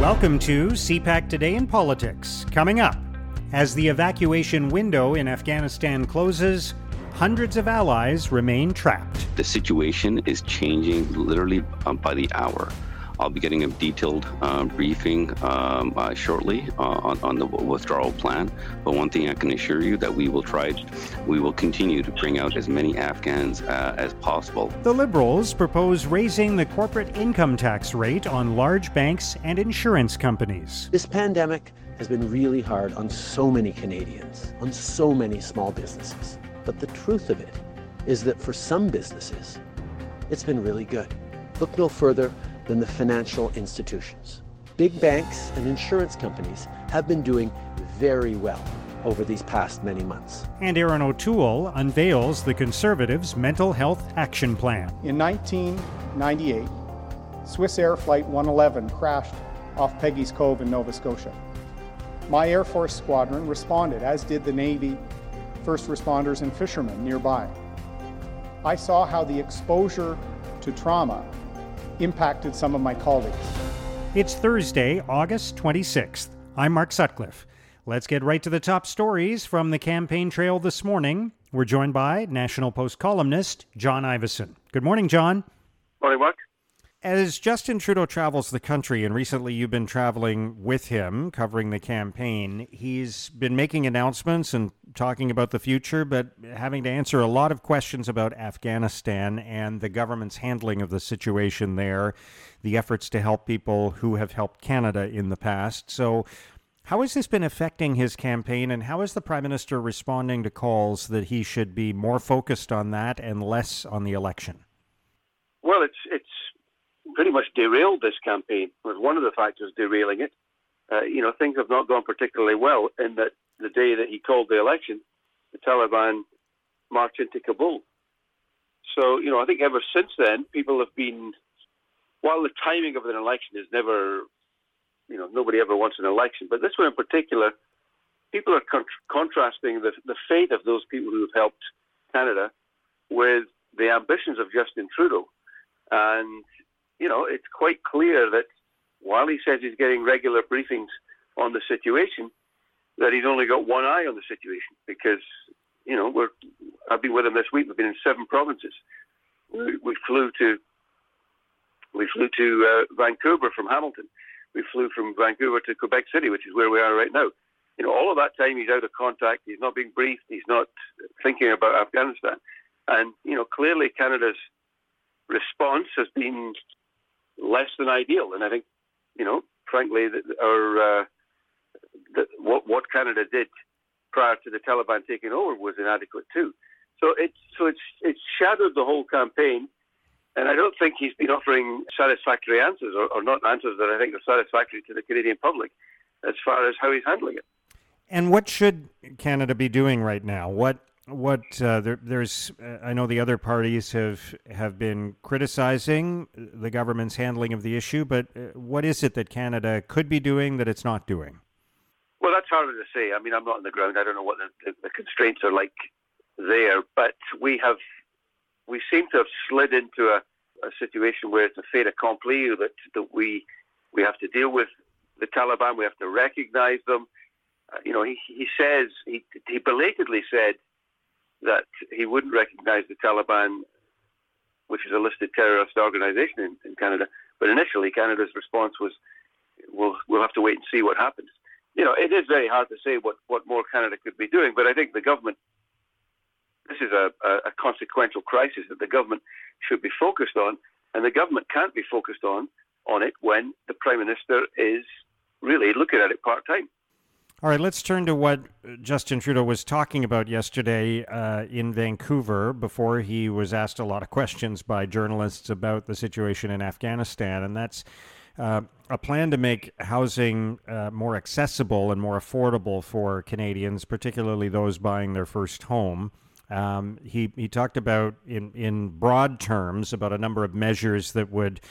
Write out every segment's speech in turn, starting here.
Welcome to CPAC Today in Politics. Coming up, as the evacuation window in Afghanistan closes, hundreds of allies remain trapped. The situation is changing literally um, by the hour. I'll be getting a detailed uh, briefing um, uh, shortly uh, on, on, the withdrawal plan. But one thing I can assure you that we will try, we will continue to bring out as many Afghans uh, as possible. The Liberals propose raising the corporate income tax rate on large banks and insurance companies. This pandemic has been really hard on so many Canadians, on so many small businesses. But the truth of it is that for some businesses, it's been really good. Look no further than the financial institutions. Big banks and insurance companies have been doing very well over these past many months. And Erin O'Toole unveils the Conservatives' Mental Health Action Plan. In 1998, Swissair Flight 111 crashed off Peggy's Cove in Nova Scotia. My Air Force squadron responded, as did the Navy, first responders, and fishermen nearby. I saw how the exposure to trauma impacted some of my colleagues. It's Thursday, August 26th. I'm Mark Sutcliffe. Let's get right to the top stories from the campaign trail this morning. We're joined by National Post columnist John Ivison. Good morning, John. Morning, Mark. As Justin Trudeau travels the country, and recently you've been traveling with him covering the campaign, he's been making announcements and talking about the future, but having to answer a lot of questions about Afghanistan and the government's handling of the situation there, the efforts to help people who have helped Canada in the past. So, how has this been affecting his campaign, and how is the Prime Minister responding to calls that he should be more focused on that and less on the election? Well, it's it's pretty much derailed this campaign. Was one of the factors derailing it. Uh, you know, things have not gone particularly well in that the day that he called the election, the Taliban marched into Kabul. So, you know, I think ever since then, people have been, while the timing of an election is never, you know, nobody ever wants an election, but this one in particular, people are con- contrasting the, the fate of those people who have helped Canada with the ambitions of Justin Trudeau. And you know, it's quite clear that while he says he's getting regular briefings on the situation, that he's only got one eye on the situation because, you know, we're, I've been with him this week. We've been in seven provinces. We, flew to we flew to uh, Vancouver from Hamilton. We flew from Vancouver to Quebec City, which is where we are right now. You know, all of that time he's out of contact. He's not being briefed. He's not thinking about Afghanistan. And you know, clearly Canada's response has been less than ideal. And I think, you know, frankly, our uh, the, what what Canada did prior to the Taliban taking over was inadequate too. So it's so it's it's shadowed the whole campaign, and I don't think he's been offering satisfactory answers or, or not answers that I think are satisfactory to the Canadian public as far as how he's handling it. And what should Canada be doing right now? What what uh, there, there's uh, I know the other parties have have been criticizing the government's handling of the issue, but uh, what is it that Canada could be doing that it's not doing? Well, that's harder to say. I mean, I'm not on the ground. I don't know what the, the constraints are like there, but we have we seem to have slid into a, a situation where it's a fait accompli that that we we have to deal with the Taliban. We have to recognize them. Uh, you know, he he says he he belatedly said that he wouldn't recognize the Taliban, which is a listed terrorist organization in, in Canada. But initially, Canada's response was, "We'll we'll have to wait and see what happens." You know, it is very hard to say what, what more Canada could be doing, but I think the government. This is a, a, a consequential crisis that the government should be focused on, and the government can't be focused on on it when the prime minister is really looking at it part time. All right, let's turn to what Justin Trudeau was talking about yesterday uh, in Vancouver before he was asked a lot of questions by journalists about the situation in Afghanistan. And that's uh, a plan to make housing uh, more accessible and more affordable for Canadians, particularly those buying their first home. Um, he, he talked about, in, in broad terms, about a number of measures that would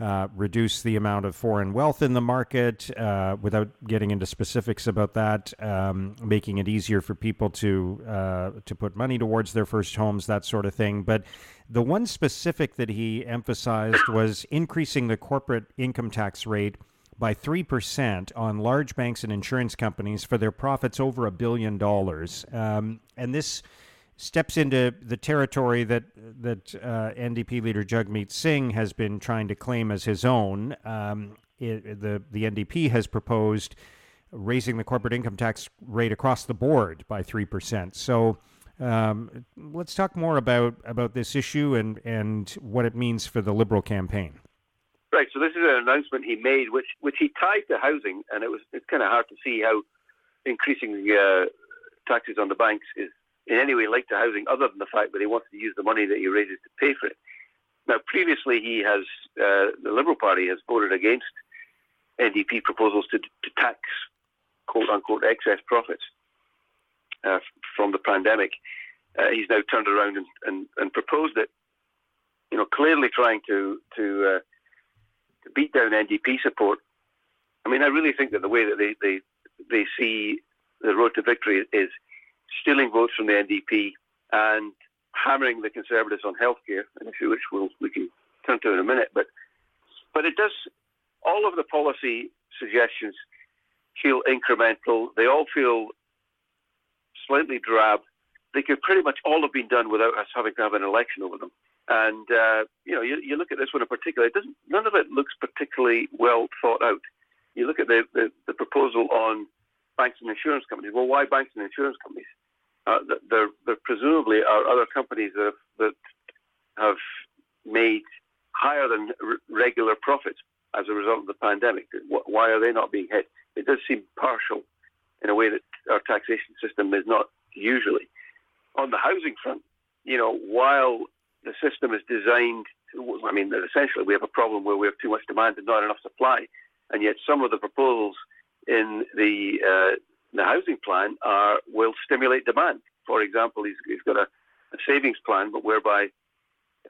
uh, reduce the amount of foreign wealth in the market uh, without getting into specifics about that, um, making it easier for people to uh, to put money towards their first homes, that sort of thing. But the one specific that he emphasized was increasing the corporate income tax rate by 3% on large banks and insurance companies for their profits over a billion dollars. Um, and this steps into the territory that that uh, NDP leader Jagmeet Singh has been trying to claim as his own. Um, it, the the NDP has proposed raising the corporate income tax rate across the board by three percent. So. Um, let's talk more about, about this issue and, and what it means for the Liberal campaign. Right. So this is an announcement he made, which which he tied to housing, and it was it's kind of hard to see how increasing uh, taxes on the banks is in any way linked to housing, other than the fact that he wants to use the money that he raises to pay for it. Now, previously, he has uh, the Liberal Party has voted against NDP proposals to, to tax quote unquote excess profits uh, from the pandemic. Uh, he's now turned around and, and, and, proposed it. You know, clearly trying to to uh, to beat down NDP support. I mean, I really think that the way that they, they, they see the road to victory is stealing votes from the NDP and hammering the Conservatives on healthcare, an issue which we'll, we can turn to in a minute. But but it does all of the policy suggestions feel incremental. They all feel slightly drab. They could pretty much all have been done without us having to have an election over them. And uh, you know, you, you, look at this one in particular. It doesn't. None of it looks particularly well thought out. You look at the, the, the proposal on banks and insurance companies. Well, why banks and insurance companies? Uh, there, there presumably are other companies that have, that have made higher than r- regular profits as a result of the pandemic. Why are they not being hit? It does seem partial in a way that our taxation system is not usually. On the housing front, you know, while the system is designed, I mean, essentially we have a problem where we have too much demand and not enough supply, and yet some of the proposals in the uh, the housing plan are will stimulate demand. For example, he's, he's got a, a savings plan, but whereby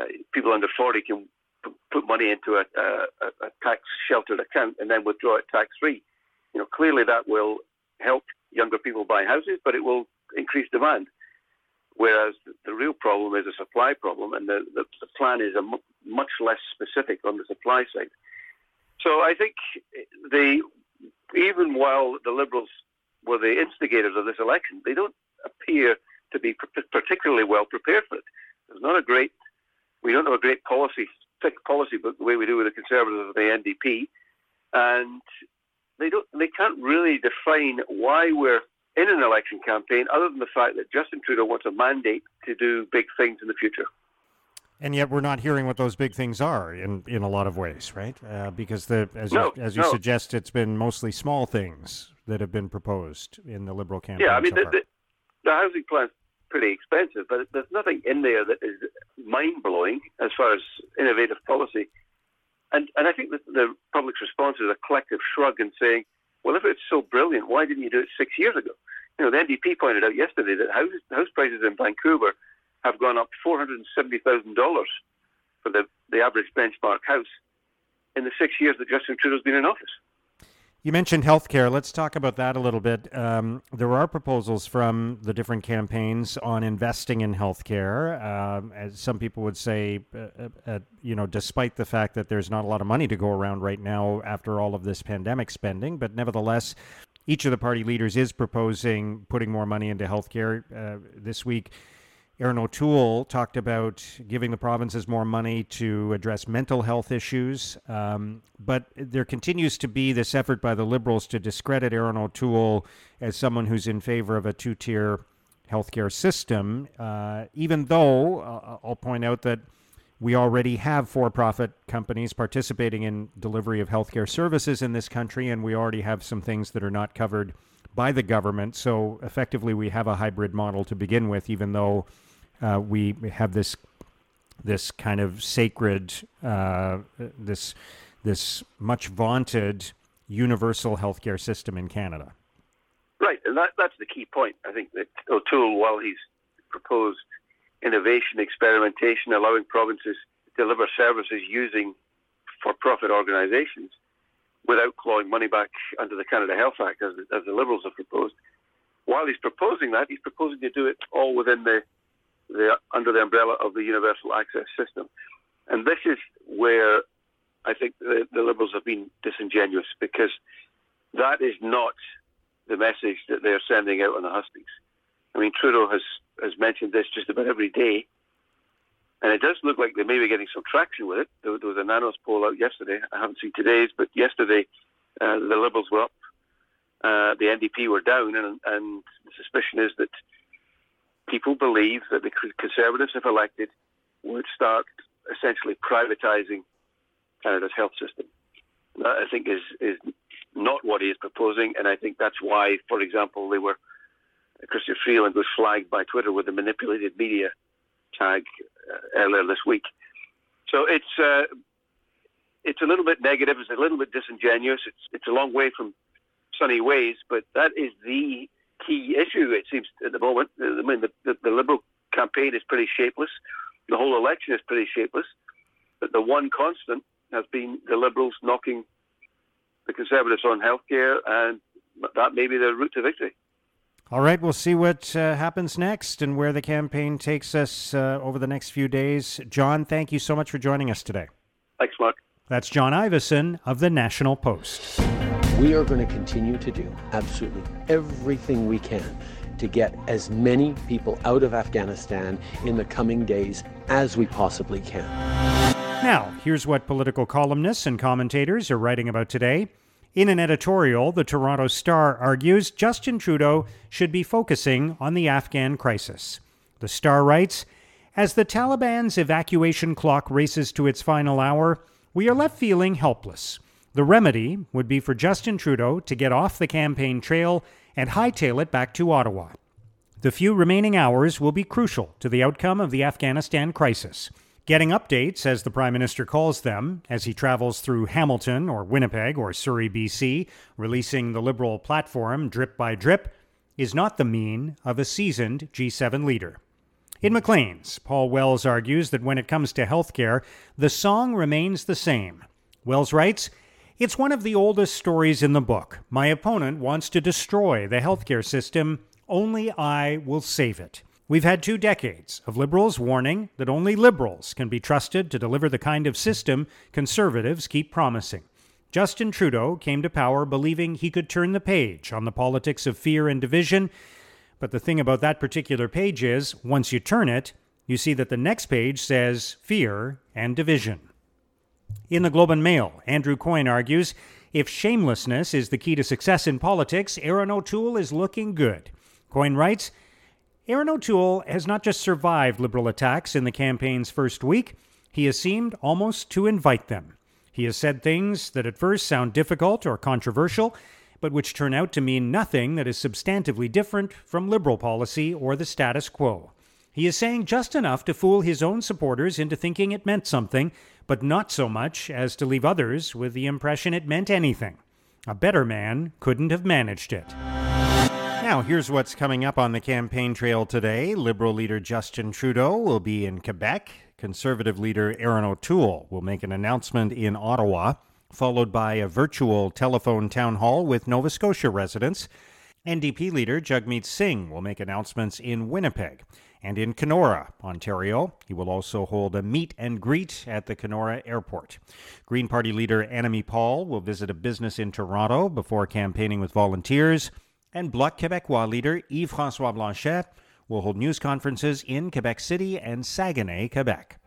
uh, people under 40 can p- put money into a, a, a tax sheltered account and then withdraw it tax free. You know, clearly that will help younger people buy houses, but it will increase demand. Whereas the real problem is a supply problem, and the, the, the plan is a m- much less specific on the supply side. So I think the even while the Liberals were the instigators of this election, they don't appear to be particularly well prepared for it. There's not a great, we don't have a great policy, thick policy book the way we do with the Conservatives or the NDP, and they don't, they can't really define why we're in an election campaign, other than the fact that Justin Trudeau wants a mandate to do big things in the future. And yet, we're not hearing what those big things are in, in a lot of ways, right? Uh, because the as no, you, as you no. suggest, it's been mostly small things that have been proposed in the Liberal campaign. Yeah, I mean so the, the, the housing plan's pretty expensive, but there's nothing in there that is mind blowing as far as innovative policy. And and I think that the public's response is a collective shrug and saying, well, if it's so brilliant, why didn't you do it six years ago? You know, the NDP pointed out yesterday that house, house prices in Vancouver have gone up $470,000 for the, the average benchmark house in the six years that Justin Trudeau's been in office. You mentioned healthcare. Let's talk about that a little bit. Um, there are proposals from the different campaigns on investing in healthcare. Um, as some people would say, uh, uh, you know, despite the fact that there's not a lot of money to go around right now after all of this pandemic spending, but nevertheless, each of the party leaders is proposing putting more money into healthcare. Uh, this week, Erin O'Toole talked about giving the provinces more money to address mental health issues. Um, but there continues to be this effort by the Liberals to discredit Erin O'Toole as someone who's in favor of a two tier healthcare system, uh, even though uh, I'll point out that we already have for profit companies participating in delivery of healthcare services in this country, and we already have some things that are not covered by the government. So effectively, we have a hybrid model to begin with, even though uh, we have this this kind of sacred, uh, this this much vaunted universal healthcare system in Canada. Right, and that, that's the key point. I think that O'Toole, while he's proposed innovation, experimentation, allowing provinces to deliver services using for-profit organisations without clawing money back under the Canada Health Act, as, as the Liberals have proposed, while he's proposing that, he's proposing to do it all within the the, under the umbrella of the universal access system. And this is where I think the, the Liberals have been disingenuous because that is not the message that they're sending out on the hustings. I mean, Trudeau has, has mentioned this just about every day, and it does look like they may be getting some traction with it. There, there was a Nanos poll out yesterday. I haven't seen today's, but yesterday uh, the Liberals were up, uh, the NDP were down, and, and the suspicion is that people believe that the Conservatives, if elected, would start essentially privatising Canada's health system. That I think is is not what he is proposing, and I think that's why, for example, they were Chrystia Freeland was flagged by Twitter with the manipulated media tag uh, earlier this week. So it's uh, it's a little bit negative. It's a little bit disingenuous. It's it's a long way from sunny ways, but that is the key issue. It seems at the moment. I mean, the, the, the Liberal campaign is pretty shapeless. The whole election is pretty shapeless. But the one constant has been the Liberals knocking the Conservatives on healthcare, and that may be the route to victory. All right, we'll see what uh, happens next and where the campaign takes us uh, over the next few days. John, thank you so much for joining us today. Thanks, Mark. That's John Ivison of the National Post. We are going to continue to do absolutely everything we can to get as many people out of Afghanistan in the coming days as we possibly can. Now, here's what political columnists and commentators are writing about today. In an editorial, the Toronto Star argues Justin Trudeau should be focusing on the Afghan crisis. The Star writes As the Taliban's evacuation clock races to its final hour, we are left feeling helpless. The remedy would be for Justin Trudeau to get off the campaign trail and hightail it back to Ottawa. The few remaining hours will be crucial to the outcome of the Afghanistan crisis. Getting updates, as the Prime Minister calls them, as he travels through Hamilton or Winnipeg or Surrey, BC, releasing the Liberal platform drip by drip, is not the mien of a seasoned G7 leader. In Maclean's, Paul Wells argues that when it comes to healthcare, the song remains the same. Wells writes, It's one of the oldest stories in the book. My opponent wants to destroy the healthcare system. Only I will save it. We've had two decades of liberals warning that only liberals can be trusted to deliver the kind of system conservatives keep promising. Justin Trudeau came to power believing he could turn the page on the politics of fear and division. But the thing about that particular page is, once you turn it, you see that the next page says fear and division. In the Globe and Mail, Andrew Coyne argues if shamelessness is the key to success in politics, Erin O'Toole is looking good. Coyne writes Erin O'Toole has not just survived Liberal attacks in the campaign's first week, he has seemed almost to invite them. He has said things that at first sound difficult or controversial, but which turn out to mean nothing that is substantively different from Liberal policy or the status quo. He is saying just enough to fool his own supporters into thinking it meant something, but not so much as to leave others with the impression it meant anything. A better man couldn't have managed it. Now, here's what's coming up on the campaign trail today. Liberal leader Justin Trudeau will be in Quebec. Conservative leader Erin O'Toole will make an announcement in Ottawa, followed by a virtual telephone town hall with Nova Scotia residents. NDP leader Jagmeet Singh will make announcements in Winnipeg and in Kenora, Ontario. He will also hold a meet and greet at the Kenora Airport. Green Party leader Annamie Paul will visit a business in Toronto before campaigning with volunteers and Bloc Québécois leader Yves Francois Blanchet will hold news conferences in Quebec City and Saguenay, Quebec.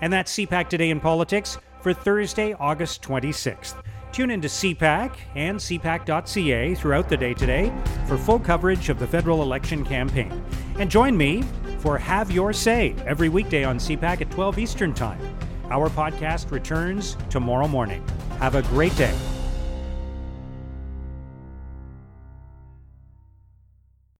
And that's CPAC Today in Politics for Thursday, August 26th. Tune into CPAC and CPAC.ca throughout the day today for full coverage of the federal election campaign. And join me for Have Your Say every weekday on CPAC at 12 Eastern Time. Our podcast returns tomorrow morning. Have a great day.